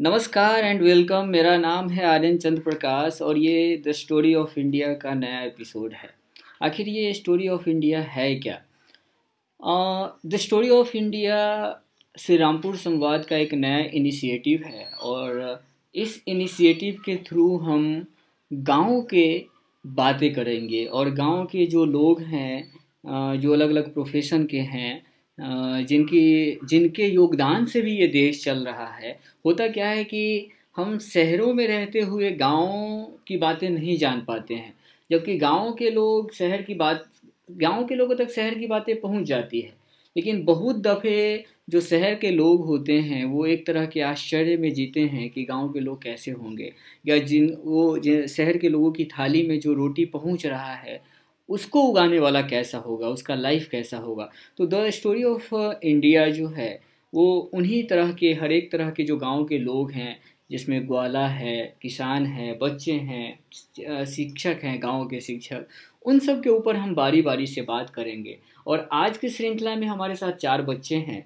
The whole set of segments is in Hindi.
नमस्कार एंड वेलकम मेरा नाम है आर्यन चंद्र प्रकाश और ये द स्टोरी ऑफ़ इंडिया का नया एपिसोड है। आखिर ये स्टोरी ऑफ़ इंडिया है क्या? The story of India Shri Rampur संवाद का एक नया इनिशिएटिव है और इस इनिशिएटिव के थ्रू हम गाँव के बातें करेंगे और गाँव के जो लोग हैं जो अलग अलग प्रोफेशन के हैं जिनकी, जिनके योगदान से भी ये देश चल रहा है, होता क्या है कि हम शहरों में रहते हुए गाँव की बातें नहीं जान पाते हैं, जबकि गाँव के लोग शहर की बात, गाँव के लोगों तक शहर की बातें पहुँच जाती है। लेकिन बहुत दफ़े जो शहर के लोग होते हैं, वो एक तरह के आश्चर्य में जीते हैं कि गाँव के लोग कैसे होंगे, या जिन, वो शहर के लोगों की थाली में जो रोटी पहुँच रहा है उसको उगाने वाला कैसा होगा उसका लाइफ कैसा होगा? तो द स्टोरी ऑफ़ इंडिया जो है वो उन्हीं तरह के हर एक तरह के जो गाँव के लोग हैं जिसमें ग्वाला है किसान है बच्चे हैं शिक्षक हैं गाँव के शिक्षक उन सब के ऊपर हम बारी बारी से बात करेंगे। और आज की श्रृंखला में हमारे साथ चार बच्चे हैं।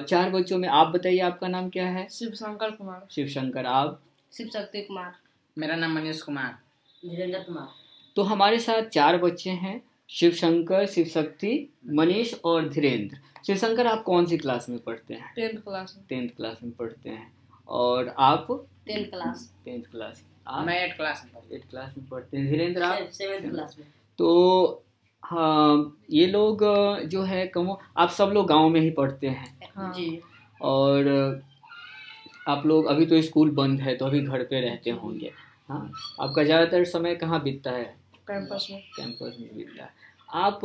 चार बच्चों में आप बताइए आपका नाम क्या है? शिव शंकर कुमार। शिव शंकर आप? शिव शक्ति कुमार। मेरा नाम मनीष कुमार। धीरेन्द्र कुमार। तो हमारे साथ चार बच्चे हैं शिव शंकर शिव शक्ति मनीष और धीरेन्द्र। शिव शंकर आप कौन सी क्लास में पढ़ते हैं? टेंथ क्लास में। टेंथ क्लास में पढ़ते हैं। और आप? टेंथ क्लास टेंथ क्लास आप? मैं एट क्लास में एट क्लास में पढ़ते हैं। धीरेन्द्र आप? सेवेंथ क्लास में। तो हाँ ये लोग जो है कमो आप सब लोग गाँव में ही पढ़ते हैं। हाँ। जी। और आप लोग अभी तो स्कूल बंद है तो अभी घर पे रहते होंगे। हाँ आपका ज़्यादातर समय कहाँ बीतता है? कैंपस में। कैंपस में है आप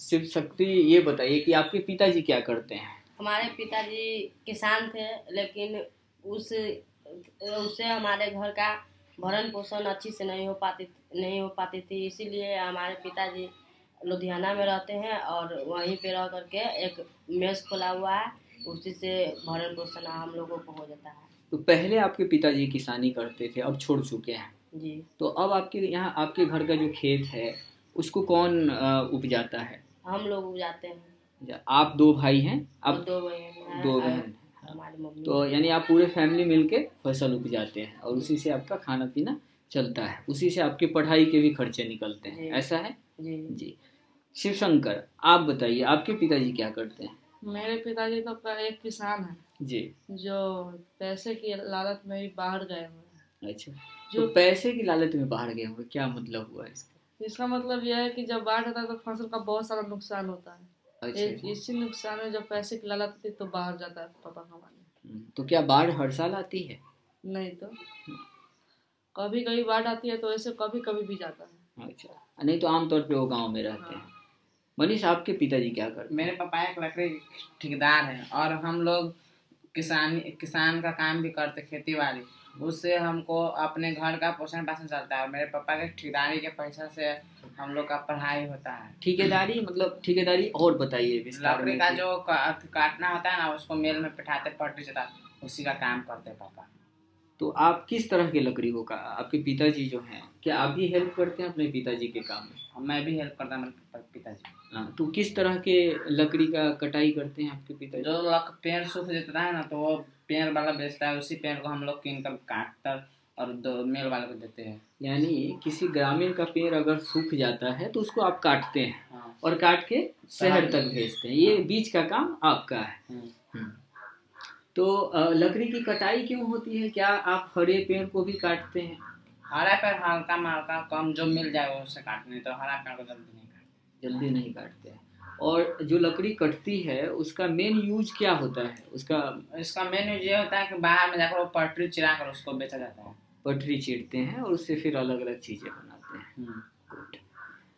शिव शक्ति ये बताइए कि आपके पिताजी क्या करते हैं? हमारे पिताजी किसान थे लेकिन उस उससे हमारे घर का भरण पोषण अच्छी से नहीं हो पाती नहीं हो पाती थी। इसीलिए हमारे पिताजी लुधियाना में रहते हैं और वहीं पे रह करके एक मेस खोला हुआ है। उसी से भरण पोषण हम लोगों को हो जाता है। तो पहले आपके पिताजी किसानी करते थे अब छोड़ चुके हैं। जी। तो अब आपके यहाँ आपके घर का जो खेत है उसको कौन उपजाता है? हम लोग उपजाते हैं। आप दो भाई हैं? अब दो बहन दो बहन तो यानी आप पूरे फैमिली मिलके फ़सल उपजाते हैं और उसी से आपका खाना पीना चलता है। उसी से आपकी पढ़ाई के भी खर्चे निकलते हैं। ऐसा है? जी। जी। शिव शंकर आप बताइए आपके पिताजी क्या करते हैं? मेरे पिताजी तो एक किसान है। जी। जो पैसे की लालच में ही बाहर गए हुए हैं। अच्छा। जो तो पैसे की लालच में बाहर गए हुए क्या मतलब हुआ इसका? इसका मतलब यह है कि जब बाढ़ आता है तो फ़सल का बहुत सारा नुकसान होता है। अच्छा, अच्छा। इसी नुकसान में जब पैसे की लालच आती तो बाहर जाता है पापा कमाने हम्म, तो क्या बाढ़ हर साल आती है? नहीं तो। कभी कभी बाढ़ आती है तो ऐसे कभी कभी भी जाता है। अच्छा नहीं तो आमतौर पे वो गाँव में रहते हैं। हाँ। मनीष आपके पिताजी क्या करते मेरे पापा एक लकड़ी ठेकेदार हैं और हम लोग किसान किसान का काम भी करते खेती बाड़ी। उससे हमको अपने घर का पोषण पाषण चलता है मेरे पापा के ठेकेदारी के पैसा से हम लोग का पढ़ाई होता है। ठेकेदारी मतलब ठेकेदारी और बताइए लकड़ी का जो काटना होता है ना उसको मेल में पिठाते पट्टी चला उसी का काम करते पापा। तो आप किस तरह की लकड़ी को का आपके पिताजी जो हैं क्या आप भी हेल्प करते हैं अपने पिताजी के काम में? मैं भी हेल्प करता हूँ पिताजी। हाँ तो किस तरह के लकड़ी का कटाई करते हैं आपके पिताजी? जो लक पेड़ सूख जाता है ना तो वो पेड़ वाला बेचता है उसी पेड़ को हम लोग कीन कर काट कर और दो मेल वाले को देते हैं यानी किसी ग्रामीण का पेड़ अगर सूख जाता है तो उसको आप काटते हैं हाँ। और काट के शहर तक भेजते हैं ये हाँ। बीच का काम आपका है हम्म। हम्म। तो लकड़ी की कटाई क्यों होती है क्या आप हरे पेड़ को भी काटते हैं हरा पेड़ हल्का हल्का कम जो मिल जाए उससे काटने तो हरा पेड़ को जल्दी नहीं काटते जल्दी नहीं काटते हैं और जो लकड़ी कटती है उसका मेन यूज़ क्या होता है? उसका इसका मेन यूज़ ये होता है कि बाहर में जाकर वो पटरी चिरा कर उसको बेचा जाता है। पटरी चीरते हैं और उससे फिर अलग अलग चीज़ें बनाते हैं। हम्म।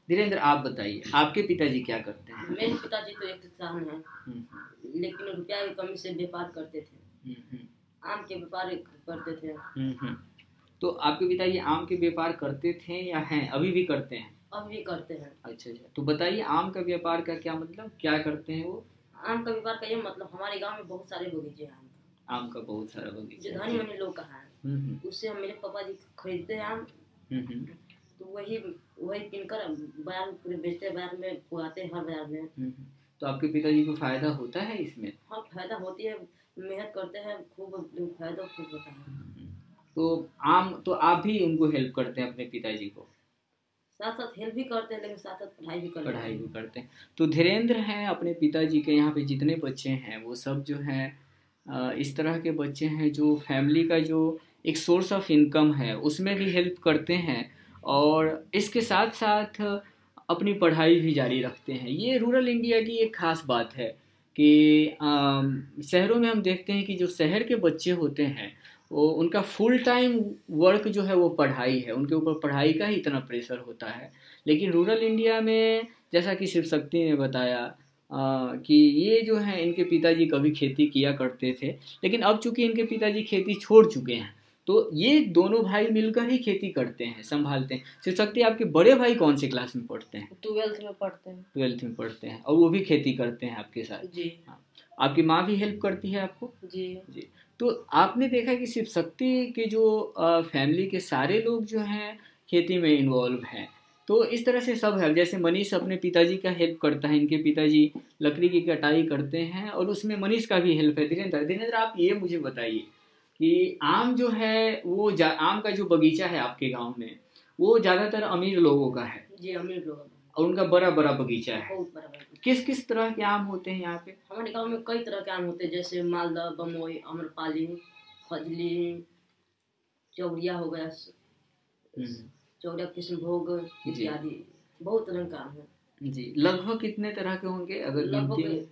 धीरेन्द्र आप बताइए आपके पिताजी क्या करते हैं? मेरे पिताजी तो एक किसान है हम्म। लेकिन रुपया की कमी से व्यापार करते थे। हम्म, आम के व्यापार करते थे। तो आपके पिताजी आम के व्यापार करते थे या हैं अभी भी करते हैं? अभी करते हैं। अच्छा अच्छा। तो बताइए आम का व्यापार का क्या मतलब? क्या करते हैं वो? आम का व्यापार का ये मतलब हमारे गाँव में बहुत सारे बगीचे हैं आम का। बहुत सारा बगीचा जो धनी मनी लोग का है। उससे हम मेरे पापा जी खरीदते हैं आम। तो वही वही किनकर बाज़ार पूरे बेचते हैं बाज़ार में उगाते हैं हर बाज़ार में। तो आपके पिताजी को फ़ायदा होता है इसमें? हाँ फ़ायदा होती है मेहनत करते हैं खूब फ़ायदा खूब होता है। तो आम तो आप भी उनको हेल्प करते हैं अपने पिताजी को? साथ साथ हेल्प भी करते हैं, लेकिन साथ साथ पढ़ाई भी करते पढ़ाई भी करते हैं। तो धीरेन्द्र हैं अपने पिताजी के, यहाँ पे जितने बच्चे हैं, वो सब जो हैं इस तरह के बच्चे हैं जो फैमिली का जो एक सोर्स ऑफ़ इनकम है, उसमें भी हेल्प करते हैं और इसके साथ साथ अपनी पढ़ाई भी जारी रखते हैं। ये रूरल इंडिया की एक खास बात है कि शहरों में हम देखते हैं कि जो शहर के बच्चे होते हैं वो उनका फुल टाइम वर्क जो है वो पढ़ाई है। उनके ऊपर पढ़ाई का ही इतना प्रेशर होता है। लेकिन रूरल इंडिया में जैसा कि शिव शक्ति ने बताया अ, कि ये जो है इनके पिताजी कभी खेती किया करते थे लेकिन अब चूँकि इनके पिताजी खेती छोड़ चुके हैं तो ये दोनों भाई मिलकर ही खेती करते हैं संभालते हैं। शिव शक्ति आपके बड़े भाई कौन से क्लास में पढ़ते हैं? ट्वेल्थ में पढ़ते हैं। ट्वेल्थ में पढ़ते हैं और वो भी खेती करते हैं आपके साथ। जी। हाँ। आपकी माँ भी हेल्प करती है आपको? जी। जी। तो आपने देखा कि शिव शक्ति के जो फैमिली के सारे लोग जो हैं खेती में इन्वॉल्व हैं। तो इस तरह से सब है जैसे मनीष अपने पिताजी का हेल्प करता है इनके पिताजी लकड़ी की कटाई करते हैं और उसमें मनीष का भी हेल्प है। धीरेन्द्र धीरेन्द्र आप ये मुझे बताइए कि आम जो है वो आम का जो बगीचा है आपके गाँव में वो ज़्यादातर अमीर लोगों का है जी अमीर लोग। और उनका बड़ा बड़ा बगीचा है। बहुत बड़ा बड़ा किस किस तरह के आम होते हैं यहाँ पे? हमारे गाँव में कई तरह के आम होते हैं जैसे मालदा बमोई अम्रपाली फजली चौड़िया हो गया हम्म, चौड़िया कृष्णभोग इत्यादि बहुत तरह का आम है। जी लगभग कितने तरह के होंगे? अगर लगभग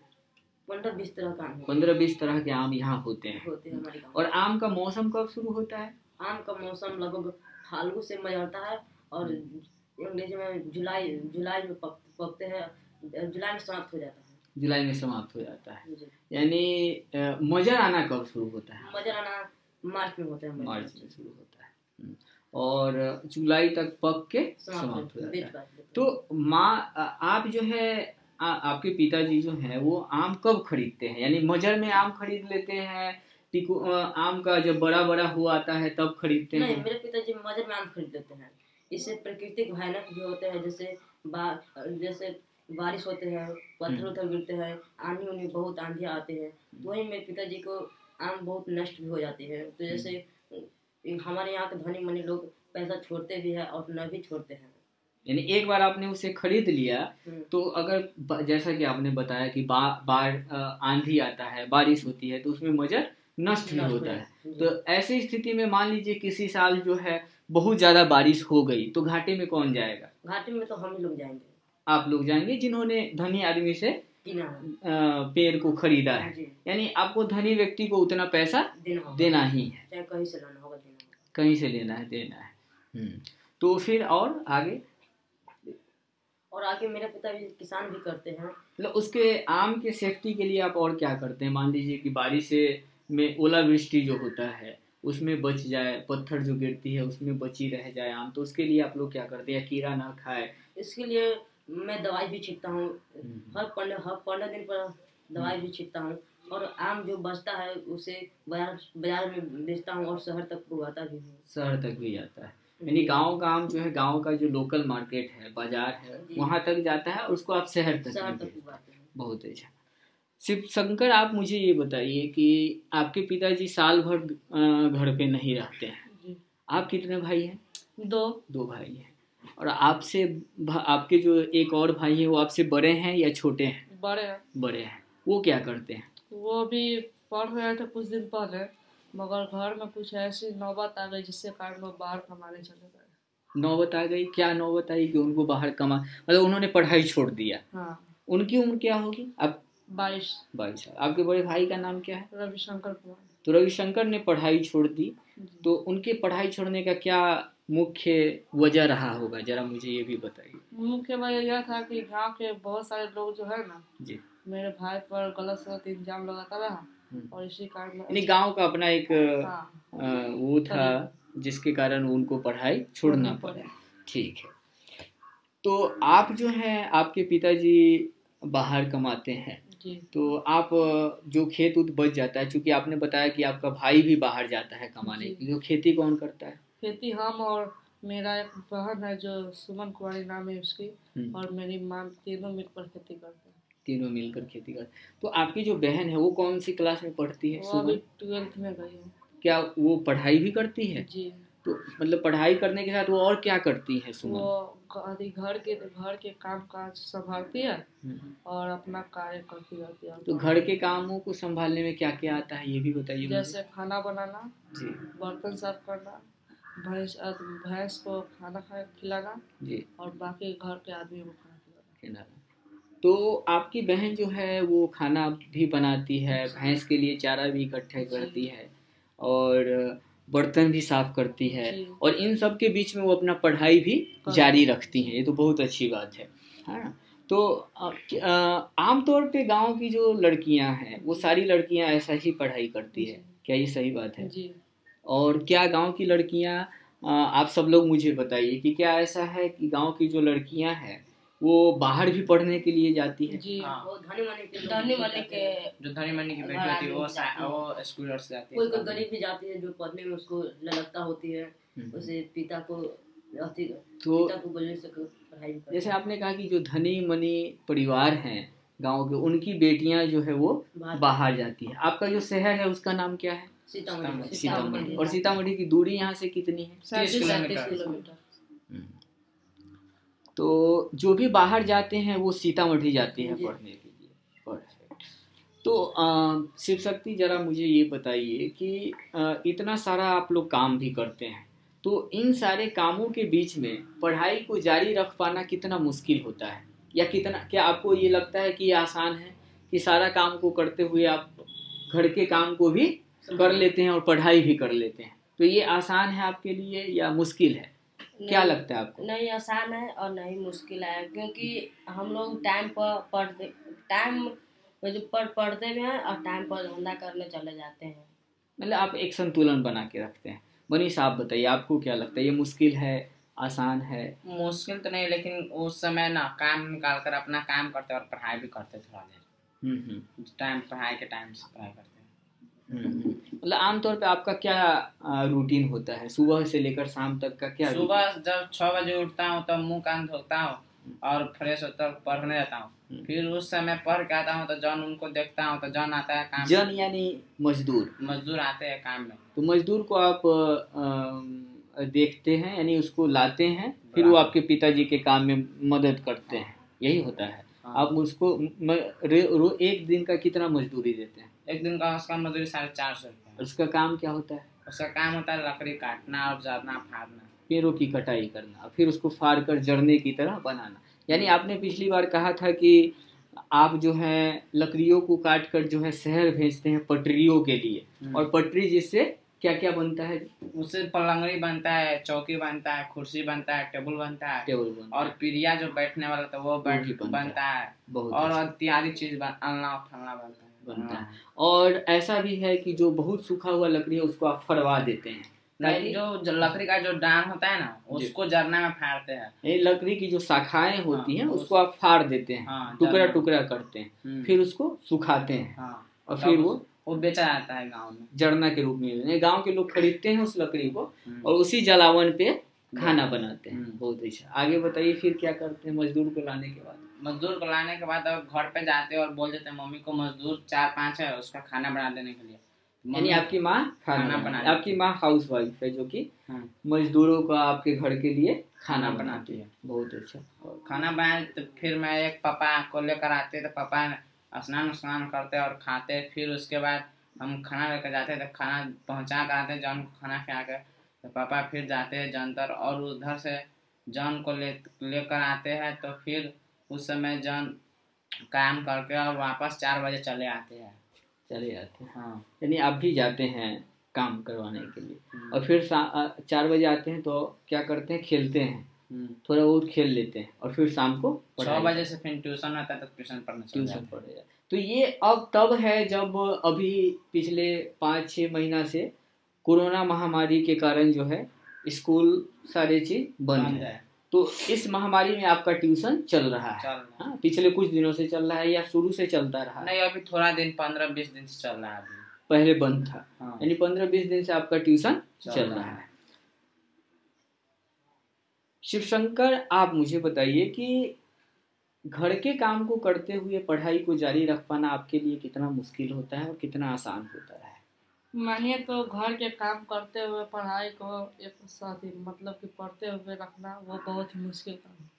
पंद्रह बीस तरह का आम पंद्रह बीस तरह के आम यहाँ होते हैं। होते हैं हमारे और आम का मौसम कब शुरू होता है? आम का मौसम लगभग फाल्गुन से मई आता है और अंग्रेज़ी में जुलाई जुलाई में पक, पकते हैं। जुलाई में समाप्त हो जाता है। जुलाई में समाप्त हो जाता है। यानी मजर आना कब शुरू होता है? मज़ा आना मार्च में होता है मार्च में शुरू होता है। हम्म, और जुलाई तक पक के समाप्त हो जाता है। तो माँ आप जो है आ, आपके पिताजी जो हैं वो आम कब खरीदते हैं? यानी मजर में आम खरीद लेते हैं टिकू आम का जब बड़ा बड़ा हुआ आता है तब खरीदते नहीं हैं मेरे पिताजी मजर में आम खरीद लेते हैं। इससे प्राकृतिक भयानक भी होते हैं जैसे जैसे बारिश होते हैं पत्थर हम्म। उथर गिरते हैं आंधी उन्धी बहुत आंधी आते हैं तो वही मेरे पिताजी को आम बहुत नष्ट भी हो जाते हैं तो जैसे हम्म। हमारे यहाँ के धनी मनी लोग पैसा छोड़ते भी है और न भी छोड़ते हैं यानी एक बार आपने उसे खरीद लिया हम्म। तो अगर जैसा कि आपने बताया कि बा, बाढ़ आंधी आता है बारिश होती है तो उसमें मजर नष्ट भी होता है तो ऐसी स्थिति में मान लीजिए किसी साल जो है बहुत ज़्यादा बारिश हो गई तो घाटे में कौन जाएगा घाटी में तो हम ही लोग जाएँगे आप लोग जाएँगे जिन्होंने धनी आदमी से पेड़ को खरीदा है। यानी आपको धनी व्यक्ति को उतना पैसा देना देना ही है। कहीं से लाना होगा कहीं से लेना है देना है। हम्म। तो फिर और आगे? और आगे मेरे पिता भी किसान भी करते हैं। मतलब उसके आम के सेफ्टी के लिए आप और क्या करते हैं? मान लीजिए कि बारिश से में ओलावृष्टि जो होता है उसमें बच जाए पत्थर जो गिरती है उसमें बची रह जाए आम तो उसके लिए आप लोग क्या करते हैं? कीड़ा ना खाए? इसके लिए मैं दवाई भी छिड़कता हूँ। हम्म। हर पंद्रह हर पंद्रह दिन पर दवाई भी छिड़कता हूँ। और आम जो बचता है उसे बाज़ार बाज़ार में बेचता हूँ और शहर तक उगाता भी हूँ। शहर तक भी जाता है। यानी गाँव का आम जो है गाँव का जो लोकल मार्केट है बाज़ार है वहाँ तक जाता है और उसको आप शहर तक शहर तक बहुत अच्छा। शिव शंकर आप मुझे ये बताइए कि आपके पिताजी साल भर घर पे नहीं रहते हैं। आप कितने भाई हैं? दो। दो भाई हैं। और आपसे आपके जो एक और भाई है वो आपसे बड़े हैं या छोटे हैं? बड़े हैं। बड़े हैं। वो क्या करते हैं? वो भी पढ़ रहे थे कुछ दिन पहले मगर घर में कुछ ऐसी नौबत आ गई जिससे कारण वो बाहर कमाने चले गए। नौबत आ गई? क्या नौबत आई कि उनको बाहर कमा? मतलब उन्होंने पढ़ाई छोड़ दिया। हाँ। उनकी उम्र क्या होगी? अब बाईस। बाईस साल। आपके बड़े भाई का नाम क्या है? रविशंकर कुमार। तो रविशंकर ने पढ़ाई छोड़ दी। तो उनके पढ़ाई छोड़ने का क्या मुख्य वजह रहा होगा जरा मुझे ये भी बताइए। मुख्य वजह यह था कि गाँव के बहुत सारे लोग जो है ना जी। मेरे भाई पर गलत सलत इल्ज़ाम लगाता रहा हम्म। और इसी कारण यानी गाँव का अपना एक हाँ। अ, वो था जिसके कारण उनको पढ़ाई छोड़ना पड़ा। ठीक है। तो आप जो हैं आपके पिताजी बाहर कमाते हैं। जी। तो आप जो खेत उत बच जाता है क्योंकि आपने बताया कि आपका भाई भी बाहर जाता है कमाने। के लिए तो खेती कौन करता है? खेती हम और मेरा एक बहन है जो सुमन कुमारी नाम है उसकी हम्म। और मेरी माँ तीनों मिलकर खेती करते हैं। तीनों मिलकर खेती कर तो आपकी जो बहन है वो कौन सी क्लास में पढ़ती है वो अभी ट्वेल्थ में गई हूँ। क्या वो पढ़ाई भी करती है? जी। तो मतलब पढ़ाई करने के साथ वो और क्या करती है वो सुमन अभी घर के घर के काम काज संभालती है हम्म। और अपना कार्य करती रहती है। तो घर के कामों को संभालने में क्या क्या आता है ये भी बताइए जैसे खाना बनाना जी। बर्तन साफ़ करना भैंस भैंस को खाना खा खिलाना जी। और बाकी घर के आदमी को खाना खिलाना। खिलाना। तो आपकी बहन जो है वो खाना भी बनाती है भैंस के लिए चारा भी इकट्ठा करती है और बर्तन भी साफ़ करती है और इन सब के बीच में वो अपना पढ़ाई भी जारी रखती हैं। ये तो बहुत अच्छी बात है है ना? तो आमतौर पे गाँव की जो लड़कियाँ हैं वो सारी लड़कियाँ ऐसा ही पढ़ाई करती है। क्या ये सही बात है? जी। और क्या गाँव की लड़कियाँ आप सब लोग मुझे बताइए कि क्या ऐसा है कि गाँव की जो लड़कियाँ हैं वो बाहर भी पढ़ने के लिए जाती है जी हाँ। वो धनी मनी के धनी मनी के जो धनी मनी की बेटी होती है वो आदमी सा- जाती है। वो स्कूल से जाती कोई कोई गरीब भी जाती है जो पढ़ने में उसको ललकता होती है हम्म। उसे पिता को तो पिता को बोलने से पढ़ाई जैसे आपने कहा कि जो धनी मनी परिवार हैं गाँव के उनकी बेटियाँ जो है वो बाहर जाती है आपका जो शहर है उसका नाम क्या है सीतामढ़ी सीतामढ़ी। और सीतामढ़ी की दूरी यहाँ से कितनी है? किलोमीटर। तो जो भी बाहर जाते हैं वो सीतामढ़ी जाते हैं पढ़ने के लिए। परफेक्ट तो शिव शक्ति जरा मुझे ये बताइए कि अ, इतना सारा आप लोग काम भी करते हैं तो इन सारे कामों के बीच में पढ़ाई को जारी रख पाना कितना मुश्किल होता है? या कितना क्या आपको ये लगता है कि ये आसान है कि सारा काम को करते हुए आप घर के काम को भी कर लेते हैं और पढ़ाई भी कर लेते हैं। तो ये आसान है आपके लिए या मुश्किल है? क्या लगता है आपको? नहीं आसान है और नहीं मुश्किल है क्योंकि हम लोग टाइम पर पढ़ते टाइम जो पढ़ पढ़ते भी हैं और टाइम पर धंधा करने चले जाते हैं। मतलब आप एक संतुलन बना के रखते हैं। मनीष आप बताइए आपको क्या लगता है ये मुश्किल है आसान है? मुश्किल तो नहीं लेकिन उस समय ना काम निकाल कर अपना काम करते और पढ़ाई भी करते थोड़ा देर। हम्म हम्म। टाइम पढ़ाई के टाइम से पढ़ाई करते हैं। हम्म, हम्म। मतलब आमतौर पे आपका क्या रूटीन होता है? सुबह से लेकर शाम तक का क्या सुबह जब छह बजे उठता हूँ तब मुँह कान धोता हूँ और फ्रेश होता हूँ पढ़ने जाता हूँ। हम्म। फिर उस समय पढ़ के आता हूँ तो जॉन उनको देखता हूँ तो जॉन आता है काम जन यानी मजदूर? मजदूर आते हैं काम में। तो मजदूर को आप देखते हैं यानी उसको लाते हैं फिर वो आपके पिताजी के काम में मदद करते हैं। यही होता है। हाँ। आप उसको म, रे, रो, एक दिन का कितना मजदूरी देते हैं? एक दिन का उसका मजदूरी साढ़े चार सौ रुपये उसका काम क्या होता है? उसका काम होता है लकड़ी काटना और जरना फाड़ना। पेड़ों की कटाई करना फिर उसको फाड़ कर जड़ने की तरह बनाना। यानी आपने पिछली बार कहा था कि आप जो है लकड़ियों को काट कर जो है शहर भेजते हैं पटरियों के लिए। हम्म। और पटरी जिससे क्या क्या बनता है? उससे पलंगड़ी बनता है चौकी बनता है कुर्सी बनता है टेबल बनता है। टेबल बनता और पीढ़िया जो बैठने वाला था वो बैठ बनता है। बनता है और अच्छा। इत्यादि चीज़ अलना फलना बनता है। बनता है। हाँ। और ऐसा भी है कि जो बहुत सूखा हुआ लकड़ी है उसको आप फरवा देते हैं। ताकि जो लकड़ी का जो डान होता है ना उसको जरना में फाड़ते हैं। ये लकड़ी की जो शाखाएँ होती हैं हाँ, उसको आप फाड़ देते हैं। हाँ, टुकड़ा टुकड़ा करते हैं। हम्म। फिर उसको सुखाते हैं। और फिर वो वो बेचा जाता है गाँव में। जड़ना के रूप में गाँव के लोग खरीदते हैं उस लकड़ी को हम्म। और उसी जलावन पे खाना बनाते हैं। हम्म। बहुत अच्छा। आगे बताइए फिर क्या करते हैं मजदूर को लाने के बाद? मजदूर को लाने के बाद अब घर पे जाते और बोल देते मम्मी को मजदूर चार पाँच है उसका खाना बना देने के लिए। यानी आपकी माँ खाना खाना है। आपकी माँ हाउस वाइफ है जो कि हाँ, मजदूरों का आपके घर के लिए खाना बनाती है। है। बहुत अच्छा। खाना बनाए तो फिर मैं एक पापा को लेकर आते तो पापा स्नान स्नान करते और खाते फिर उसके बाद हम खाना लेकर जाते तो खाना पहुँचा कर आते जॉन को खाना खिला कर तो पापा फिर जाते हैं जंतर और उधर से जॉन को ले लेकर आते हैं तो फिर उस समय जन काम करके और वापस चार बजे चले आते हैं। चले जाते हैं। हाँ। यानी आप भी जाते हैं काम करवाने के लिए। हम्म, और फिर चार बजे आते हैं तो क्या करते हैं? खेलते हैं। हम्म। थोड़ा बहुत खेल लेते हैं और फिर शाम को छः बजे से फिर ट्यूशन आता है तो ट्यूशन पढ़ने ट्यूशन। पढ़े जाते तो ये अब तब है जब अभी पिछले पाँच छः महीना से कोरोना महामारी के कारण जो है स्कूल सारे चीज़ बंद है। तो इस महामारी में आपका ट्यूशन चल रहा है। है। पिछले कुछ दिनों से चल रहा है या शुरू से चलता रहा नहीं अभी थोड़ा दिन पंद्रह बीस दिन से चल रहा है अभी। पहले बंद था। हाँ। यानी पंद्रह बीस दिन से आपका ट्यूशन चल चल रहा रहा है। शिवशंकर आप मुझे बताइए कि घर के काम को करते हुए पढ़ाई को जारी रख पाना आपके लिए कितना मुश्किल होता है और कितना आसान होता है? मानिए तो घर के काम करते हुए पढ़ाई को एक साथ ही मतलब कि पढ़ते हुए रखना वो बहुत ही मुश्किल काम है।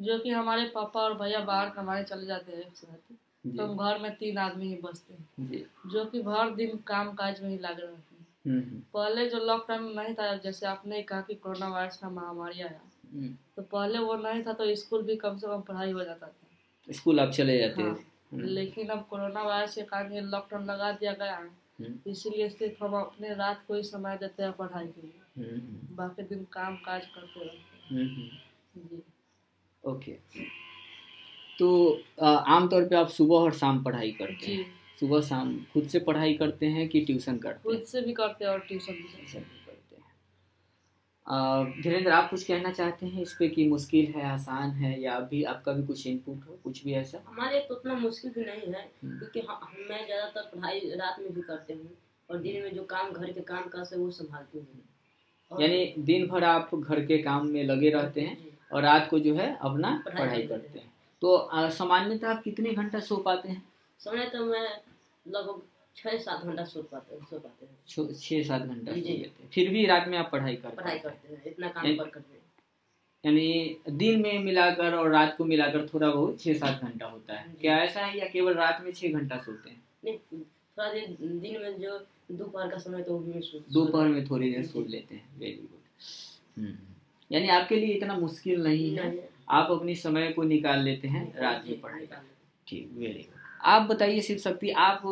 जो कि हमारे पापा और भैया बाहर कमाने चले जाते हैं एक साथ तो हम घर में तीन आदमी ही बसते हैं। जो। कि भर दिन काम काज में ही लगे रहते हैं। हम्म, हम्म, पहले जो लॉकडाउन में नहीं था जैसे आपने कहा कि कोरोना वायरस का महामारी आया हम्म। तो पहले वो नहीं था तो स्कूल भी कम से कम पढ़ाई हो जाता था। स्कूल आप चले जाते हाँ, लेकिन अब कोरोना वायरस के कारण लॉकडाउन लगा दिया गया है। इसीलिए सिर्फ़ हम अपने रात को ही समय देते हैं पढ़ाई के लिए। हम्म, हम्म, बाकी दिन काम काज करते रहते हम्म, हम्म। हैं ओके। तो आमतौर पे आप सुबह और शाम पढ़ाई करते हैं। सुबह शाम खुद से पढ़ाई करते हैं कि ट्यूशन करते हैं? खुद से भी करते हैं और ट्यूशन भी करते हैं। अ, धीरेन्द्र आप कुछ कहना चाहते हैं इस पे कि मुश्किल है आसान है या अभी आपका भी कुछ इनपुट हो कुछ भी ऐसा? हमारे तो उतना मुश्किल भी नहीं है हम्म। क्योंकि हम मैं ज़्यादातर पढ़ाई रात में भी करते हूँ और दिन में जो काम घर के काम काज है वो संभालती हूँ। यानी दिन भर आप घर के काम में लगे रहते हैं और रात को जो है अपना पढ़ाई करते हैं। तो सामान्यतः आप कितने घंटा सो पाते हैं? समय तो मैं लगभग छः सात घंटा सो पाते सो पाते हैं। छः सात घंटा जी। फिर भी रात में आप पढ़ाई करते पढ़ाई करते हैं इतना काम। कर करते हैं। यानी दिन में मिलाकर और रात को मिलाकर थोड़ा बहुत छः सात घंटा होता है। क्या ऐसा है या केवल रात में छः घंटा सोते हैं? नहीं थोड़ा देर दिन में जो दोपहर का समय तो भी दोपहर में थोड़ी देर। सो लेते हैं। वेरी गुड यानी आपके लिए इतना मुश्किल नहीं है। आप अपनी समय को निकाल लेते हैं रात में पढ़ाई का ठीक वेरी गुड आप बताइए शिव शक्ति आप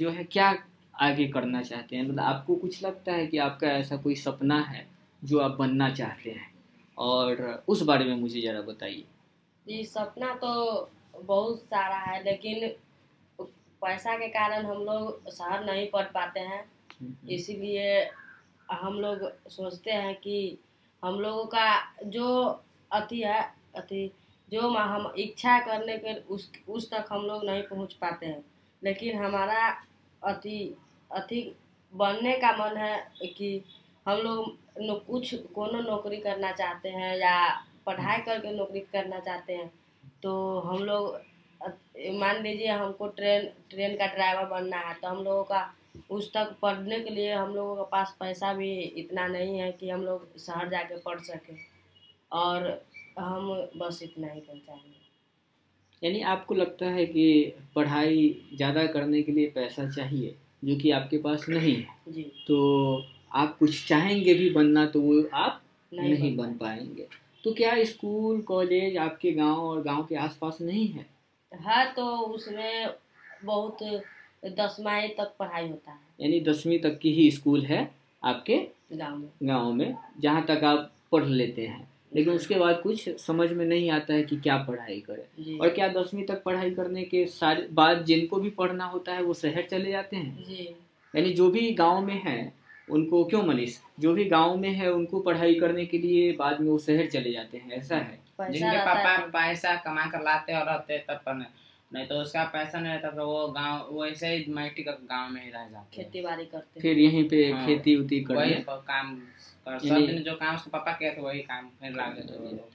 जो है क्या आगे करना चाहते हैं? मतलब आपको कुछ लगता है कि आपका ऐसा कोई सपना है जो आप बनना चाहते हैं? और उस बारे में मुझे ज़रा बताइए। जी सपना तो बहुत सारा है लेकिन पैसा के कारण हम लोग शहर नहीं पढ़ पाते हैं। इसीलिए हम लोग सोचते हैं कि हम लोगों का जो अति है अति जो हम इच्छा करने के उस उस तक हम लोग नहीं पहुँच पाते हैं। लेकिन हमारा अति अति बनने का मन है कि हम लोग कुछ कोनो नौकरी करना चाहते हैं या पढ़ाई करके नौकरी करना चाहते हैं तो हम लोग, मान लीजिए हमको ट्रेन ट्रेन का ड्राइवर बनना है तो हम लोगों का उस तक पढ़ने के लिए हम लोगों के पास पैसा भी इतना नहीं है कि हम लोग शहर जाके पढ़ सकें। और हम बस इतना ही कर चाहेंगे यानी आपको लगता है कि पढ़ाई ज़्यादा करने के लिए पैसा चाहिए जो कि आपके पास नहीं? है जी। तो आप कुछ चाहेंगे भी बनना तो वो आप नहीं नहीं बन बन पाएँगे। तो क्या स्कूल कॉलेज आपके गाँव और गाँव के आसपास नहीं है? हाँ तो उसमें बहुत दसवां तक पढ़ाई होता है। यानी दसवीं तक की ही स्कूल है आपके गाँव में। गाँव में जहाँ तक आप पढ़ लेते हैं। लेकिन उसके बाद कुछ समझ में नहीं आता है कि क्या पढ़ाई करें। और क्या दसवीं तक पढ़ाई करने के सारे बाद जिनको भी पढ़ना होता है वो शहर चले जाते हैं? यानी जो भी गाँव में है उनको क्यों मनीष? जो भी गाँव में है उनको पढ़ाई करने के लिए बाद में वो शहर चले जाते हैं ऐसा है? जिनके पापा पैसा कमा कर लाते और रहते तब पर नहीं। तो उसका पैसा नहीं रहता तो वो गाँव वो ऐसे ही मिट्टी का गाँव में ही रह जाते खेती बाड़ी करते फिर यहीं पे हाँ। खेती उती प- काम सब दिन जो काम उसके पापा किए थे वही काम फिर लागे लोग।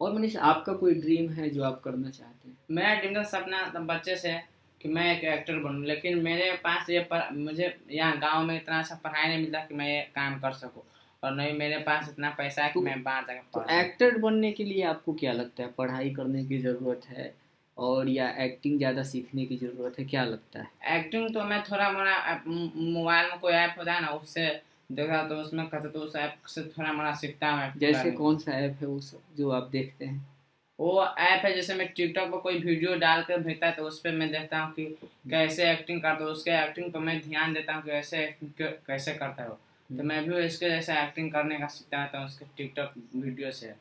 और मनीष आपका कोई ड्रीम है जो आप करना चाहते हैं? मेरा ड्रीम का सपना तब बच्चे से कि मैं एक एक्टर बनूं लेकिन मेरे पास ये पर, मुझे यहाँ गाँव में इतना अच्छा पढ़ाई नहीं मिलता कि मैं ये काम कर सकूँ। और नहीं मेरे पास इतना पैसा है कि तो- मैं बाहर जाकर तो एक्टर बनने के लिए आपको क्या लगता है? पढ़ाई करने की ज़रूरत है और या एक्टिंग ज़्यादा सीखने की ज़रूरत है क्या लगता है? एक्टिंग तो मैं थोड़ा मोड़ा मोबाइल में कोई ऐप होता है ना उससे देखा तो उसमें कहते तो उस ऐप से थोड़ा मोड़ा सीखता हूँ जैसे कौन सा ऐप है सब जो आप देखते हैं? वो ऐप है जैसे मैं टिकटॉक पर कोई वीडियो डाल कर भेजता है तो उस पर मैं देखता हूँ कि कैसे एक्टिंग करता है उसके एक्टिंग पर मैं ध्यान देता हूँ कि ऐसे acting क- कैसे करता है वो। तो मैं भी इसके जैसे एक्टिंग करने का सीखता रहता हूँ उसके टिकटॉक वीडियो से।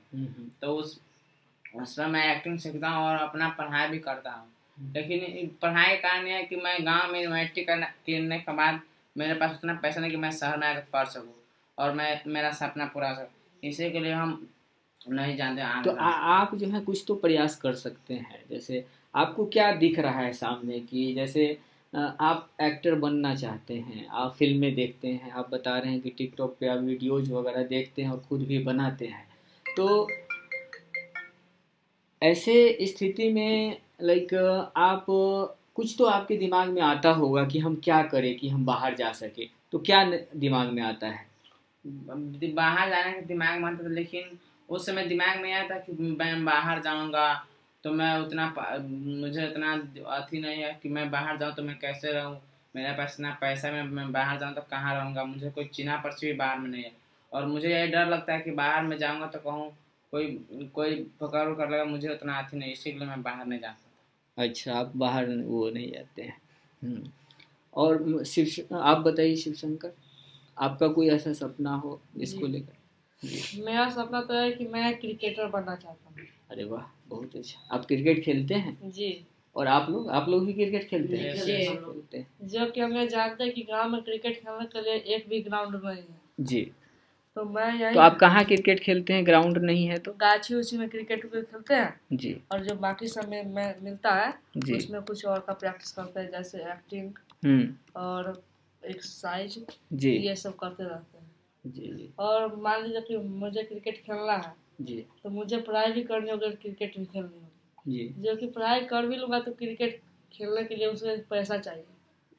तो उस उस पर मैं एक्टिंग सीखता हूँ और अपना पढ़ाई भी करता हूँ। लेकिन पढ़ाई का कारण ये है कि मैं गाँव में मैट्रिक करने के बाद मेरे पास उतना पैसा नहीं कि मैं शहर में आकर पढ़ सकूँ और मैं मेरा सपना पूरा सकूँ। इसी के लिए हम नहीं जानते तो आ, आप जो है कुछ तो प्रयास कर सकते हैं। जैसे आपको क्या दिख रहा है सामने कि जैसे आप एक्टर बनना चाहते हैं आप फ़िल्में देखते हैं आप बता रहे हैं कि टिकटॉक पे आप वीडियोज़ वगैरह देखते हैं और खुद भी बनाते हैं। तो ऐसे स्थिति में लाइक आप कुछ तो आपके दिमाग में आता होगा कि हम क्या करें कि हम बाहर जा सके। तो क्या दिमाग में आता है? बाहर जाने का दिमाग में आता था, लेकिन उस समय दिमाग में आया था कि मैं बाहर जाऊँगा तो मैं उतना मुझे इतना अथी नहीं है कि मैं बाहर जाऊँ तो मैं कैसे रहूँ? मेरे पास इतना पैसा में मैं बाहर जाऊँ तो कहाँ रहूँगा? मुझे कोई चिन्हा पर्ची भी बाहर में नहीं है। और मुझे यही डर लगता है कि बाहर में जाऊँगा तो कहूँ, कोई कोई पकड़ उकड़ लगा, मुझे उतना अथी नहीं, इसीलिए मैं बाहर नहीं जा सकता। अच्छा आप बाहर वो नहीं जाते हैं। हम्म। और शिव आप बताइए शिव शंकर आपका कोई ऐसा सपना हो इसको लेकर? मेरा सपना तो है कि मैं क्रिकेटर बनना चाहता हूँ। अरे वाह बहुत अच्छा। आप क्रिकेट खेलते हैं? जी। और आप लोग आप लोग भी क्रिकेट खेलते हैं? जी, जो। कि हमें जानते हैं कि गाँव में क्रिकेट खेलने के लिए एक भी ग्राउंड नहीं है। जी। तो मैं यही तो आप कहाँ क्रिकेट खेलते हैं? ग्राउंड नहीं है तो? गाछी उछी में क्रिकेट खेलते हैं। जी। और जो बाकी समय में मिलता है जी। उसमें कुछ और का प्रैक्टिस करते हैं जैसे एक्टिंग हम्म। और एक्सरसाइज जी। ये सब करते रहते हैं। जी जी। और मान लीजिए कि मुझे क्रिकेट खेलना है जी। तो मुझे पढ़ाई भी करनी होगी क्रिकेट भी खेलनी होगी। जी। जो कि पढ़ाई कर भी लूँगा तो क्रिकेट खेलने के लिए उसमें पैसा चाहिए।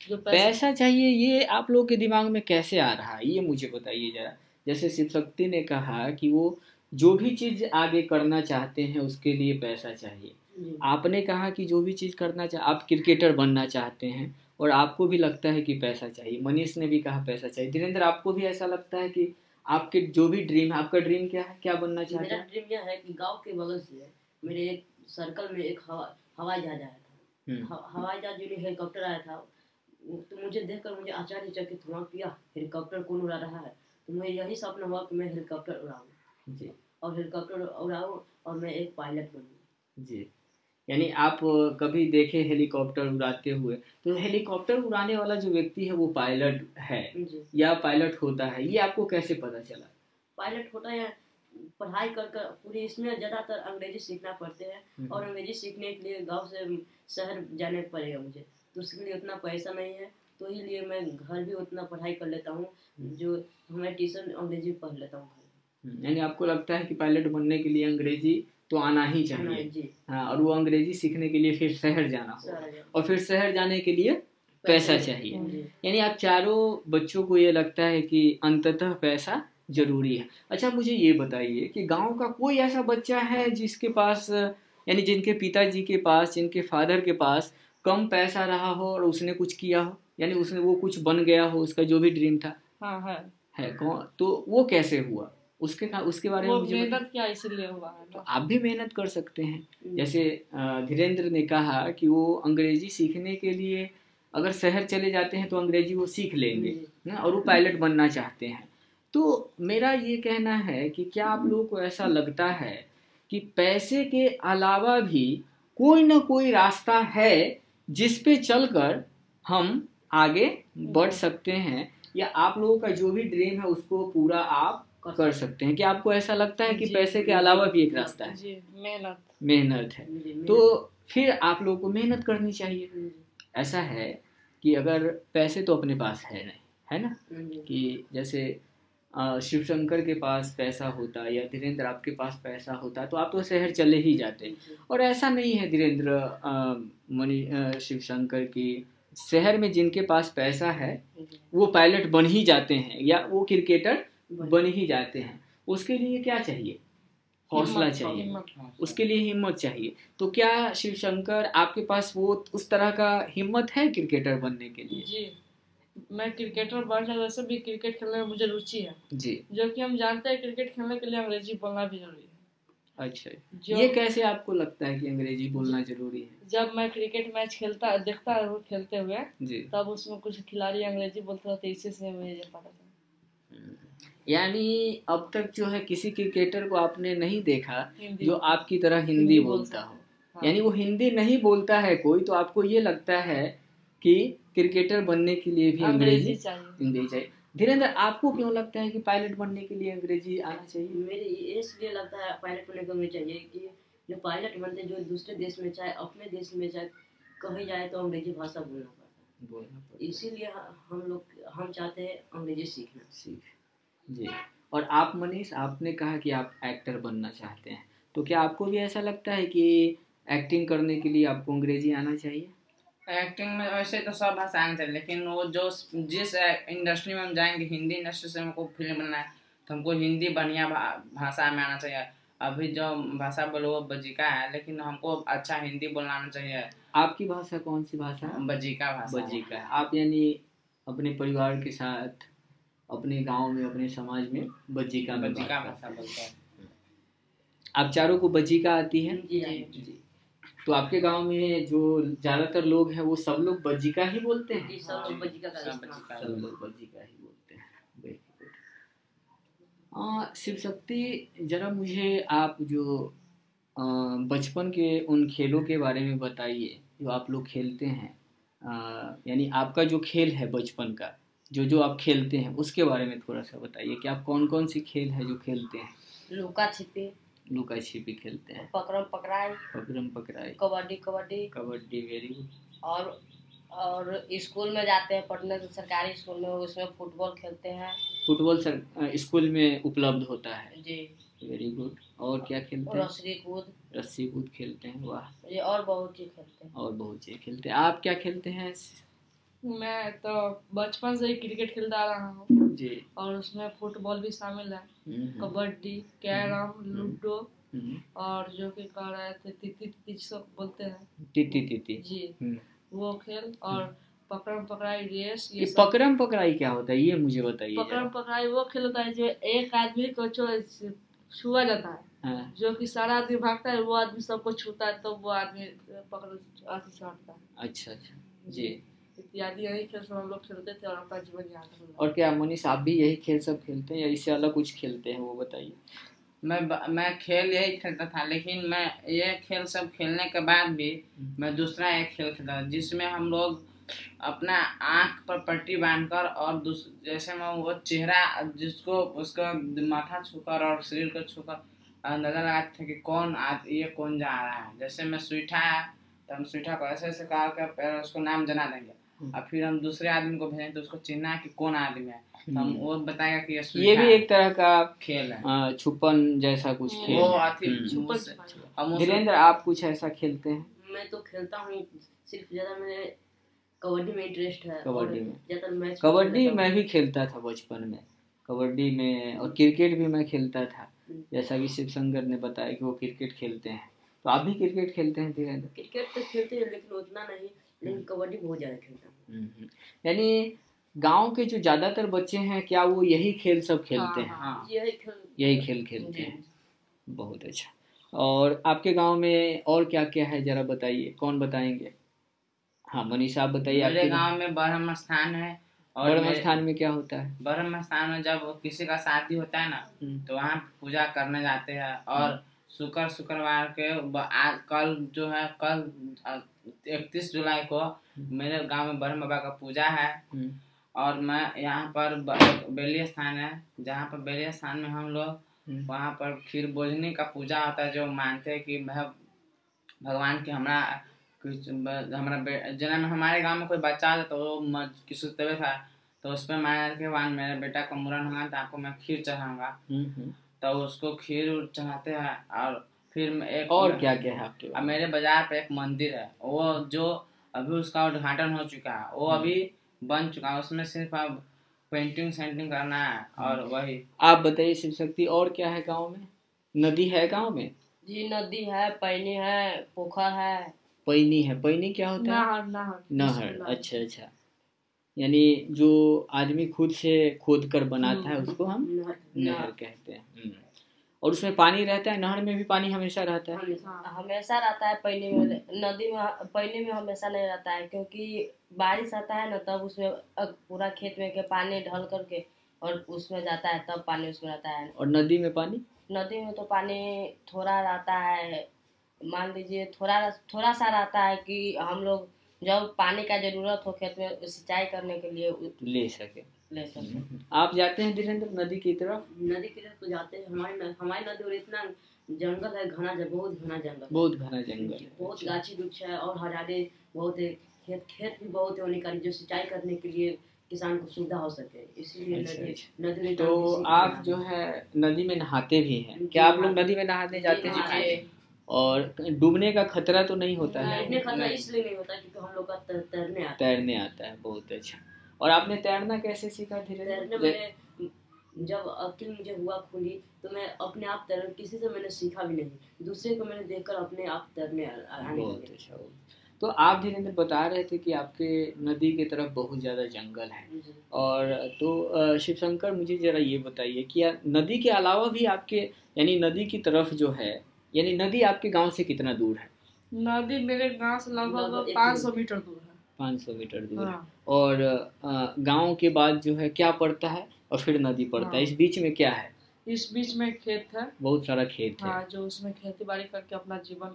जो पैसा पैसा चाहिए ये आप लोग के दिमाग में कैसे आ रहा है? ये मुझे बताइए जरा। जैसे शिव शक्ति ने कहा कि वो जो भी चीज़ आगे करना चाहते हैं उसके लिए पैसा चाहिए। आपने कहा कि जो भी चीज़ करना चाह आप क्रिकेटर बनना चाहते हैं और आपको भी लगता है कि पैसा चाहिए। मनीष ने भी कहा पैसा चाहिए। धीरेन्द्र आपको भी ऐसा लगता है कि आपके जो भी ड्रीम है आपका ड्रीम क्या है? क्या बनना चाहते मेरा ड्रीम यह है कि गाँव के बगल से मेरे एक सर्कल में एक हवा हवाई जहाज़ आया था। हम्म, हवाई जहाज़ जो हेलीकॉप्टर आया था तो मुझे देखकर मुझे आश्चर्यचकित हुआ कि यह हेलीकॉप्टर कौन उड़ा रहा है? तो मुझे यही सपना हुआ कि मैं हेलीकॉप्टर उड़ाऊँ। जी। और हेलीकॉप्टर उड़ाऊँ और मैं एक पायलट बनूँ। जी। यानी आप कभी देखे हेलीकॉप्टर उड़ाते हुए? तो हेलीकॉप्टर उड़ाने वाला जो व्यक्ति है वो पायलट है। जी। या पायलट होता है? ये आपको कैसे पता चला? पायलट होता है पढ़ाई कर कर पूरी इसमें ज़्यादातर अंग्रेज़ी सीखना पड़ते हैं। हम्म। और अंग्रेज़ी सीखने के लिए गाँव से शहर जाने पड़ेगा मुझे। तो उसके लिए उतना पैसा नहीं है। तो इसलिए मैं घर भी उतना पढ़ाई कर लेता हूँ जो मैं ट्यूशन अंग्रेज़ी पढ़ लेता हूँ हम्म, यानी आपको लगता है कि पायलट बनने के लिए अंग्रेज़ी तो आना ही चाहिए। हाँ और वो अंग्रेज़ी सीखने के लिए फिर शहर जाना होगा। और फिर शहर जाने के लिए पैसा चाहिए। यानी आप चारों बच्चों को ये लगता है कि अंततः पैसा ज़रूरी है। अच्छा मुझे ये बताइए कि गाँव का कोई ऐसा बच्चा है जिसके पास यानी जिनके पिताजी के पास जिनके फादर के पास कम पैसा रहा हो और उसने कुछ किया हो? यानी उसने वो कुछ बन गया हो उसका जो भी ड्रीम था। हाँ है। है कौन? तो वो कैसे हुआ? उसके उसके बारे में मुझे मेहनत किया इसीलिए हुआ है? तो आप भी मेहनत कर सकते हैं। हम्म। जैसे धीरेन्द्र ने कहा कि वो अंग्रेज़ी सीखने के लिए अगर शहर चले जाते हैं तो अंग्रेज़ी वो सीख लेंगे ना, और वो पायलट बनना चाहते हैं। तो मेरा ये कहना है कि क्या आप लोगों को ऐसा लगता है कि पैसे के अलावा भी कोई ना कोई रास्ता है जिस पे चलकर हम आगे बढ़ सकते हैं या आप लोगों का जो भी ड्रीम है उसको पूरा आप कर सकते हैं। कि आपको ऐसा लगता है कि पैसे के अलावा भी एक रास्ता है। मेहनत। मेहनत है। तो फिर आप लोगों को मेहनत करनी चाहिए। ऐसा है कि अगर पैसे तो अपने पास है नहीं है ना? कि जैसे शिव शंकर के पास पैसा होता या धीरेन्द्र आपके पास पैसा होता तो आप तो शहर चले ही जाते। और ऐसा नहीं है धीरेन्द्र मनी शिव शंकर की शहर में जिनके पास पैसा है वो पायलट बन ही जाते हैं या वो क्रिकेटर बन- ही जाते हैं। उसके लिए क्या चाहिए? हौसला चाहिए। उसके लिए हिम्मत चाहिए। तो क्या शिव शंकर आपके पास वो उस तरह का हिम्मत है क्रिकेटर बनने के लिए? जी। मैं क्रिकेटर बन वैसे भी क्रिकेट खेलने में मुझे रुचि है। जी। जो कि हम जानते हैं क्रिकेट खेलने के लिए अंग्रेज़ी बोलना भी ज़रूरी है। अच्छा। ये कैसे आपको लगता है कि अंग्रेज़ी बोलना ज़रूरी है? जब मैं क्रिकेट मैच खेलता देखता हूँ खेलते हुए जी। तब उसमें कुछ खिलाड़ी अंग्रेज़ी बोलते थे इसी से मुझे ये पता चला। यानी अब तक जो है किसी क्रिकेटर को आपने नहीं देखा जो आपकी तरह हिंदी हिंदी बोलता हो। हाँ। यानी वो हिंदी नहीं बोलता है कोई तो आपको ये लगता है कि क्रिकेटर बनने के लिए भी अंग्रेज़ी अंग्रेज़ी चाहिए। अंग्रेज़ी चाहिए। धीरेन्द्र आपको क्यों लगता है कि पायलट बनने के लिए अंग्रेज़ी आना चाहिए? मेरे इसलिए लगता है पायलट होने को मुझे चाहिए कि जो पायलट बनते हैं जो दूसरे देश में चाहे अपने देश में चाहे कहीं जाए तो अंग्रेज़ी भाषा बोलना पड़ता है। इसीलिए हम लोग हम चाहते हैं अंग्रेज़ी सीखना। सीख। जी। और आप मनीष आपने कहा कि आप एक्टर बनना चाहते हैं। तो क्या आपको भी ऐसा लगता है कि एक्टिंग करने के लिए आपको अंग्रेज़ी आना चाहिए? एक्टिंग में वैसे तो सब भाषा आनी चाहिए लेकिन वो जो जिस इंडस्ट्री में हम जाएँगे हिंदी इंडस्ट्री से हमको फ़िल्म बनना है तो हमको हिंदी बढ़िया भाषा में आना चाहिए। अभी जो भाषा बोलो वो बजीका है लेकिन हमको अच्छा हिंदी बोलना आना चाहिए। आपकी भाषा कौन सी भाषा है? बजीका भाषा। बजिका है। आप यानी अपने परिवार के साथ अपने गाँव में अपने समाज में बजीका में बजिका भाषा बोलते हैं। आप चारों को बजीका आती है? जी। जी। तो आपके गाँव में जो ज़्यादातर लोग हैं वो सब लोग बजिका ही बोलते हैं? सब लोग सब लोग ही। बोलते हैं। शिव शक्ति जरा मुझे आप जो बचपन के उन खेलों के बारे में बताइए जो आप लोग खेलते हैं। यानी आपका जो खेल है बचपन का जो जो आप खेलते हैं उसके बारे में थोड़ा सा बताइए कि आप कौन कौन सी खेल है जो खेलते हैं? लुका छिपी। लुका छिपी खेलते हैं। पकड़म पकड़ाई पकड़म पकड़ाई kabaddi kabaddi. Kabaddi very good. और और स्कूल में जाते हैं पढ़ने तो सरकारी स्कूल में उसमें फुटबॉल खेलते हैं। फुटबॉल सर स्कूल में उपलब्ध होता है। जी। Very good. और क्या खेलते हैं? रस्सी कूद। रस्सी कूद खेलते हैं वाह। ये और बहुत चीज़ खेलते हैं। और बहुत चीज़ खेलते हैं। आप क्या खेलते हैं? मैं तो बचपन से ही क्रिकेट खेलता आ रहा हूँ। जी। और उसमें फुटबॉल भी शामिल है। कबड्डी कैरम लूडो हम्म, और जो कि कह रहे थे तिती तिती सब बोलते हैं। तीती तीती। जी। हम्म। वो खेल और पकड़म पकड़ाई रेस ये ये पकड़म पकड़ाई क्या होता है? ये मुझे बताइए पकड़म पकड़ाई वो खेल होता है जो एक आदमी को छुआ जाता है। हाँ, जो कि सारा आदमी भागता है वो आदमी सबको छूता है तो वो आदमी पकड़ है। अच्छा अच्छा। जी। इत्यादि यही खेल सब हम लोग खेलते थे और अपना जीवन और क्या मनीष आप भी यही खेल सब खेलते हैं या इससे अलग कुछ खेलते हैं वो बताइए। मैं मैं खेल यही खेलता था लेकिन मैं ये खेल सब खेलने के बाद भी मैं दूसरा एक खेल खेलता था जिसमें हम लोग अपना आँख पर पट्टी बांधकर और जैसे मैं वो चेहरा जिसको उसका माथा छूकर और शरीर को छूकर अंदाज़ा लगाते थे कि कौन आ, ये कौन जा रहा है। जैसे मैं स्वीठा है तो हम स्वीठा को ऐसे ऐसे कहा कर उसको नाम जना देंगे। और फिर हम दूसरे आदमी को भेजें तो उसको चिन्हना है कि कौन आदमी है? तो हम हम्म। वो बताएगा कि ये ये भी एक तरह का खेल है। छुपन जैसा कुछ हम्म। खेल वो है। हम्म। हम धीरेन्द्र आप कुछ ऐसा खेलते हैं? मैं तो खेलता हूँ सिर्फ़ ज़्यादा मेरे कबड्डी में इंटरेस्ट है। कबड्डी में। कबड्डी मैं भी खेलता था बचपन में। कबड्डी में और क्रिकेट भी मैं खेलता था। जैसा कि शिव शंकर ने बताया कि वो क्रिकेट खेलते हैं। तो आप भी क्रिकेट खेलते हैं धीरेन्द्र क्रिकेट तो खेलते हैं लेकिन उतना नहीं। लेकिन कबड्डी बहुत ज़्यादा खेलता हूँ। हम्म। यानी गाँव के जो ज़्यादातर बच्चे हैं क्या वो यही खेल सब खेलते हैं? हाँ। यही खेल यही खेल खेलते हैं। बहुत अच्छा। और आपके गाँव में और क्या क्या है जरा बताइए। कौन बताएँगे? हाँ मनीषा आप बताइए मेरे आपके गाँव में ब्रह्म स्थान है और ब्रह्म स्थान में क्या होता है? ब्रह्म स्थान में जब किसी का शादी होता है ना हम्म, तो वहाँ पूजा करने जाते हैं और शुक्र शुक्रवार के कल जो है कल इकतीस जुलाई को मेरे गाँव में ब्रह्म बाबा का पूजा है। हम्म, और मैं यहाँ पर बेली स्थान है जहाँ पर बेली स्थान में हम लोग हम्म, वहाँ पर खीर बोझनी का पूजा होता है जो मानते हैं कि वह भगवान के हमरा कुछ ब- जन्म हमारे गाँव में कोई बच्चा आता तो वो म- किसी तबीयत था तो उस पर मैं के बाद मेरे बेटा का मुरन होगा तो आपको मैं खीर चढ़ाऊँगा। हम्म, हम्म। तो उसको खीर चढ़ाते हैं और फिर एक और क्या क्या है आपके अब मेरे बाज़ार पे एक मंदिर है। वो जो अभी उसका उद्घाटन हो चुका है वो अभी बन चुका है। उसमें सिर्फ़ अब पेंटिंग सेंटिंग करना है और वही। आप बताइए शिव शक्ति और क्या है गाँव में? नदी है गाँव में? जी नदी है पैनी है पोखर है। पैनी है। पैनी क्या होता है? नहर नहर। नहर। अच्छा अच्छा। यानी जो आदमी खुद से खोद कर बनाता है उसको हम नहर। नहर कहते हैं। हम्म। और उसमें पानी रहता है नहर में भी पानी हमेशा रहता है। हमेशा हमेशा रहता है पैनी में नदी में पैनी में हमेशा नहीं रहता है क्योंकि बारिश आता है ना तब उसमें पूरा खेत में के पानी ढल करके और उसमें जाता है तब पानी उसमें रहता है। और नदी में पानी? नदी में तो पानी थोड़ा रहता है मान लीजिए थोड़ा थोड़ा सा रहता है कि हम लोग जब पानी का ज़रूरत हो खेत में सिंचाई करने के लिए ले सके। ले सकते आप जाते हैं धीरेन्द्र नदी की तरफ़? नदी की तरफ़ तो जाते हैं। हमारी हमारी नदी और इतना जंगल है घना जंगल बहुत घना जंगल। बहुत घना जंगल है। बहुत गाछी वृक्ष है और हरियाली बहुत है। खेत खेत भी बहुत है उन्हीं का जो सिंचाई करने के लिए किसान को सुविधा हो सके। इसीलिए अच्छा, नदी अच्छा। नदी तो आप जो है नदी में नहाते भी हैं। क्या आप लोग हाँ। नदी में नहाने जाते हाँ, हैं? और डूबने का खतरा तो नहीं होता है इसलिए नहीं होता क्योंकि हम लोग का तैरने आता है। तैरने आता है बहुत अच्छा। और आपने तैरना कैसे सीखा धीरे धीरे जब अक्ल मुझे हुआ खुली तो मैं अपने आप तैर किसी से मैंने सीखा भी नहीं। दूसरे को मैंने देखकर अपने आप तैरने आने लगे। अच्छा तो आप धीरेन्द्र बता रहे थे कि आपके नदी की तरफ़ बहुत ज़्यादा जंगल है। और तो अ, शिव मुझे ज़रा ये बताइए कि नदी के अलावा भी आपके यानी नदी की तरफ़ जो है यानी नदी आपके गाँव से कितना दूर है? नदी मेरे गाँव से लगभग लगभग पाँच सौ मीटर दूर है। 500 मीटर दूर हाँ। और गाँव के बाद जो है क्या पड़ता है और फिर नदी पड़ता हाँ। है। हाँ। इस बीच में क्या है? इस बीच में खेत है। बहुत सारा खेत हाँ, है हाँ जो उसमें खेती बाड़ी करके अपना जीवन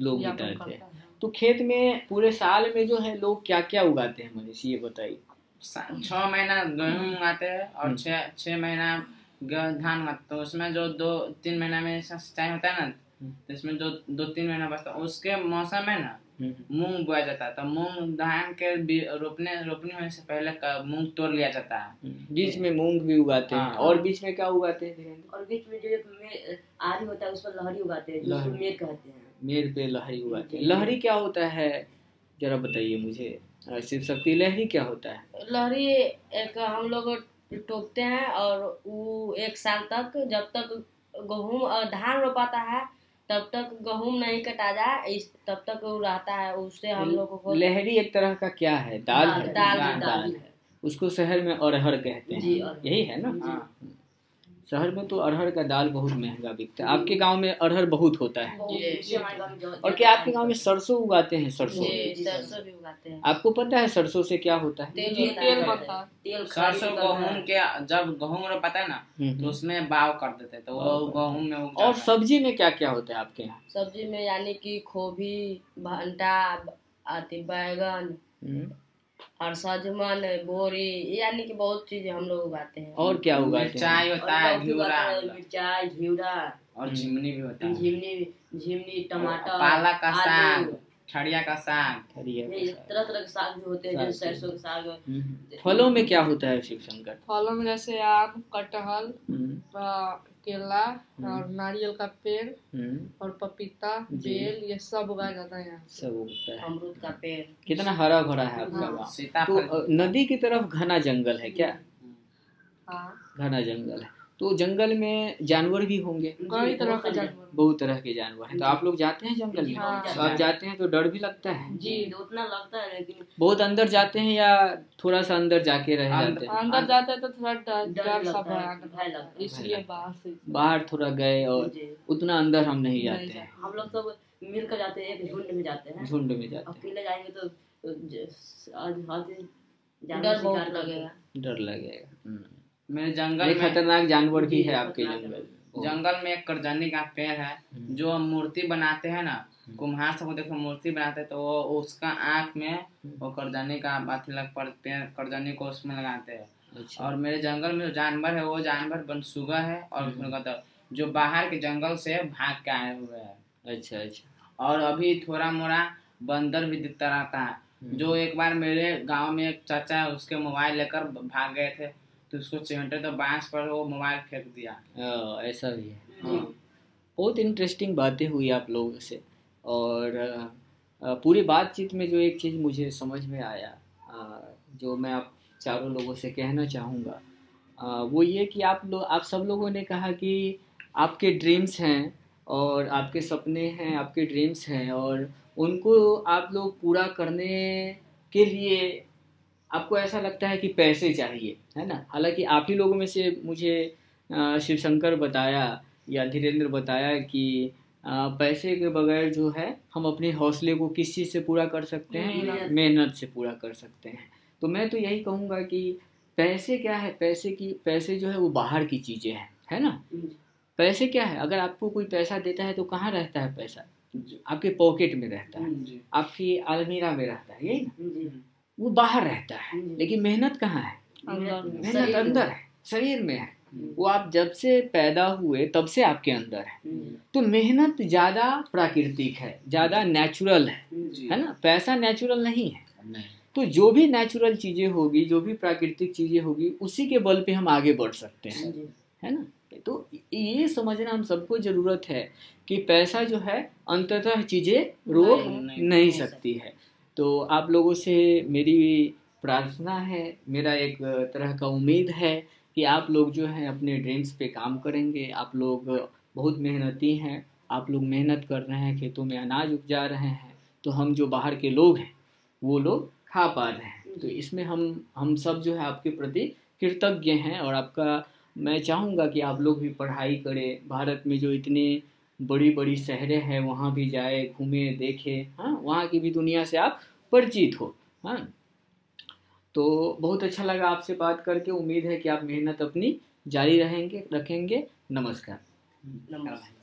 लोग बिताते हैं। तो खेत में पूरे साल में जो है लोग क्या क्या उगाते हैं मनीष ये बताइए। सा- छह महीना गेहूँ उगाते हैं और हम्म। छह छह महीना धान उगाते तो उसमें जो दो तीन महीना में सिंचाई होता है ना हम्म। तो इसमें जो दो तीन महीना बचता है। उसके मौसम में ना मूंग बोया जाता है तो मूंग धान के रोपने रोपने होने से पहले मूंग तोड़ लिया जाता है। बीच में मूंग भी उगाते हैं। हाँ। और बीच में क्या उगाते हैं और बीच में जो आरी होता है उस पर लहरी उगाते हैं जिसको मेर कहते हैं। मेर पे लहरी उगाते हैं। लहरी क्या होता है? जरा बताइए मुझे। शिव शक्ति लहरी क्या होता है? लहरी एक हम लोग टोकते हैं और वो एक साल तक जब तक गेहूँ और धान रोपाता है तब तक गहूम नहीं कटा जाए इस तब तक वो रहता है उससे हम लोग को लहरी एक तरह का क्या है? दाल दाल है। दाल दाल- दाल है। उसको शहर में अरहर कहते हैं। यही है ना? हाँ। शहर में तो अरहर का दाल बहुत महँगा बिकता है। आपके गाँव में अरहर बहुत होता है। और क्या आपके गाँव में सरसों उगाते हैं सरसों? जी, जी, सरसों। भी उगाते हैं। आपको पता है सरसों से क्या होता है? सरसों गेहूँ है। के जब गेहूँ रोपाता है ना हम्म, तो उसमें बाव कर देते हैं, तो गेहूँ में और सब्ज़ी में क्या क्या होता है आपके यहाँ? सब्ज़ी में यानी की खोभी भंटा आती बैगन हम्म, और सजमन बोरी यानी कि बहुत चीज़ें हम लोग उगाते हैं। और क्या उगाते चाय हैं होता है घिउरा। मिर्चाई घिउरा। और झिमनी भी होता है। झिमनी झिमनी टमाटर पालक का साग। ठड़िया का साग तरह तरह के साग भी होते हैं जैसे सरसों के साग हम्म, फलों में क्या होता है शिव शंकर फलों में जैसे आम कटहल हम्म, केला और नारियल का पेड़ हम्म, और पपीता बेल ये सब उगाया जाता है यहाँ सब उगता है। अमरूद का पेड़। कितना हरा भरा है आपका हाँ। तो नदी की तरफ़ घना जंगल है क्या? हाँ। घना जंगल है। तो जंगल में जानवर भी होंगे। कई तरह के जानवर। बहुत तरह के जानवर हैं। तो आप लोग जाते हैं जंगल में? हाँ। तो आप जाते हैं। तो डर भी लगता है? जी उतना लगता है लेकिन बहुत अंदर जाते हैं या थोड़ा सा अंदर जाके रह जाते हैं? अंदर जाते हैं तो थोड़ा डर सा है, है। है। इसलिए बाहर से बाहर थोड़ा गए और उतना अंदर हम नहीं जाते। हैं। हम लोग सब मिलकर जाते हैं एक झुंड में जाते हैं। झुंड में जाते अकेले जाएँगे तो डर लगेगा। डर लगेगा। हम्म। मेरे जंगल में खतरनाक जानवर भी जी, है आपके जंगल में। जंगल में एक करजनी का पेड़ है हम्म। जो मूर्ति बनाते हैं ना कुम्हार सब देखो मूर्ति बनाते हैं तो वो उसका आँख में वो करजनी का अथी लग पर पेड़ करजनी को उसमें लगाते हैं। अच्छा। और मेरे जंगल में जो जानवर है वो जानवर बनसुगा है और हम्म। है, जो बाहर के जंगल से भाग के आए हुए हैं। अच्छा अच्छा। और अभी थोड़ा मोड़ा बंदर भी दिखता रहता है। हम्म। जो एक बार मेरे गाँव में एक चाचा है उसके मोबाइल लेकर भाग गए थे। तो उसको चिमटे तो बाँस पर वो मोबाइल फेंक दिया। हाँ, ऐसा भी है। हाँ। बहुत इंटरेस्टिंग बातें हुई आप लोगों से। और पूरी बातचीत में जो एक चीज़ मुझे समझ में आया जो मैं आप चारों लोगों से कहना चाहूँगा वो ये कि आप लोग आप सब लोगों ने कहा कि आपके ड्रीम्स हैं और आपके सपने हैं आपके ड्रीम्स हैं और उनको आप लोग पूरा करने के लिए आपको ऐसा लगता है कि पैसे चाहिए है ना? हालाँकि आप ही लोगों में से मुझे अ, शिव शंकर बताया या धीरेन्द्र बताया कि पैसे के बगैर जो है हम अपने हौसले को किस चीज़ से पूरा कर सकते हैं? मेहनत। से पूरा कर सकते हैं। तो मैं तो यही कहूँगा कि पैसे क्या है? पैसे की पैसे जो है वो बाहर की चीज़ें हैं है ना? पैसे क्या है? अगर आपको कोई पैसा देता है तो कहाँ रहता है पैसा? आपके पॉकेट में रहता है। आपकी अलमीरा में रहता है यही ना? वो बाहर रहता है। हम्म। लेकिन मेहनत कहाँ है? मेहनत अंदर है शरीर में है। हम्म। वो आप जब से पैदा हुए तब से आपके अंदर है। हम्म। तो मेहनत ज़्यादा प्राकृतिक है ज़्यादा नेचुरल है। है ना? पैसा नेचुरल नहीं है। नहीं। तो जो भी नेचुरल चीज़ें होगी जो भी प्राकृतिक चीज़ें होगी उसी के बल पे हम आगे बढ़ सकते हैं। है ना? तो ये समझना हम सबको ज़रूरत है कि पैसा जो है अंततः चीज़ें रोक नहीं, नहीं, नहीं। सकती है। तो आप लोगों से मेरी प्रार्थना है, मेरा एक तरह का उम्मीद है कि आप लोग जो है अपने ड्रीम्स पे काम करेंगे। आप लोग बहुत मेहनती हैं, आप लोग मेहनत कर रहे हैं, खेतों में अनाज उपजा रहे हैं तो हम जो बाहर के लोग हैं, वो लोग खा पा रहे हैं। तो इसमें हम हम सब जो है आपके प्रति कृतज्ञ हैं और आपका, मैं चाहूँगा कि आप लोग भी पढ़ाई करें। भारत में जो इतनी बड़ी बड़ी शहरें हैं, वहाँ भी जाए, घूमे, देखे हाँ वहाँ की भी दुनिया से आप परिचित हो हाँ। तो बहुत अच्छा लगा आपसे बात करके, उम्मीद है कि आप मेहनत अपनी जारी रहेंगे, रखेंगे। नमस्कार। नमस्कार।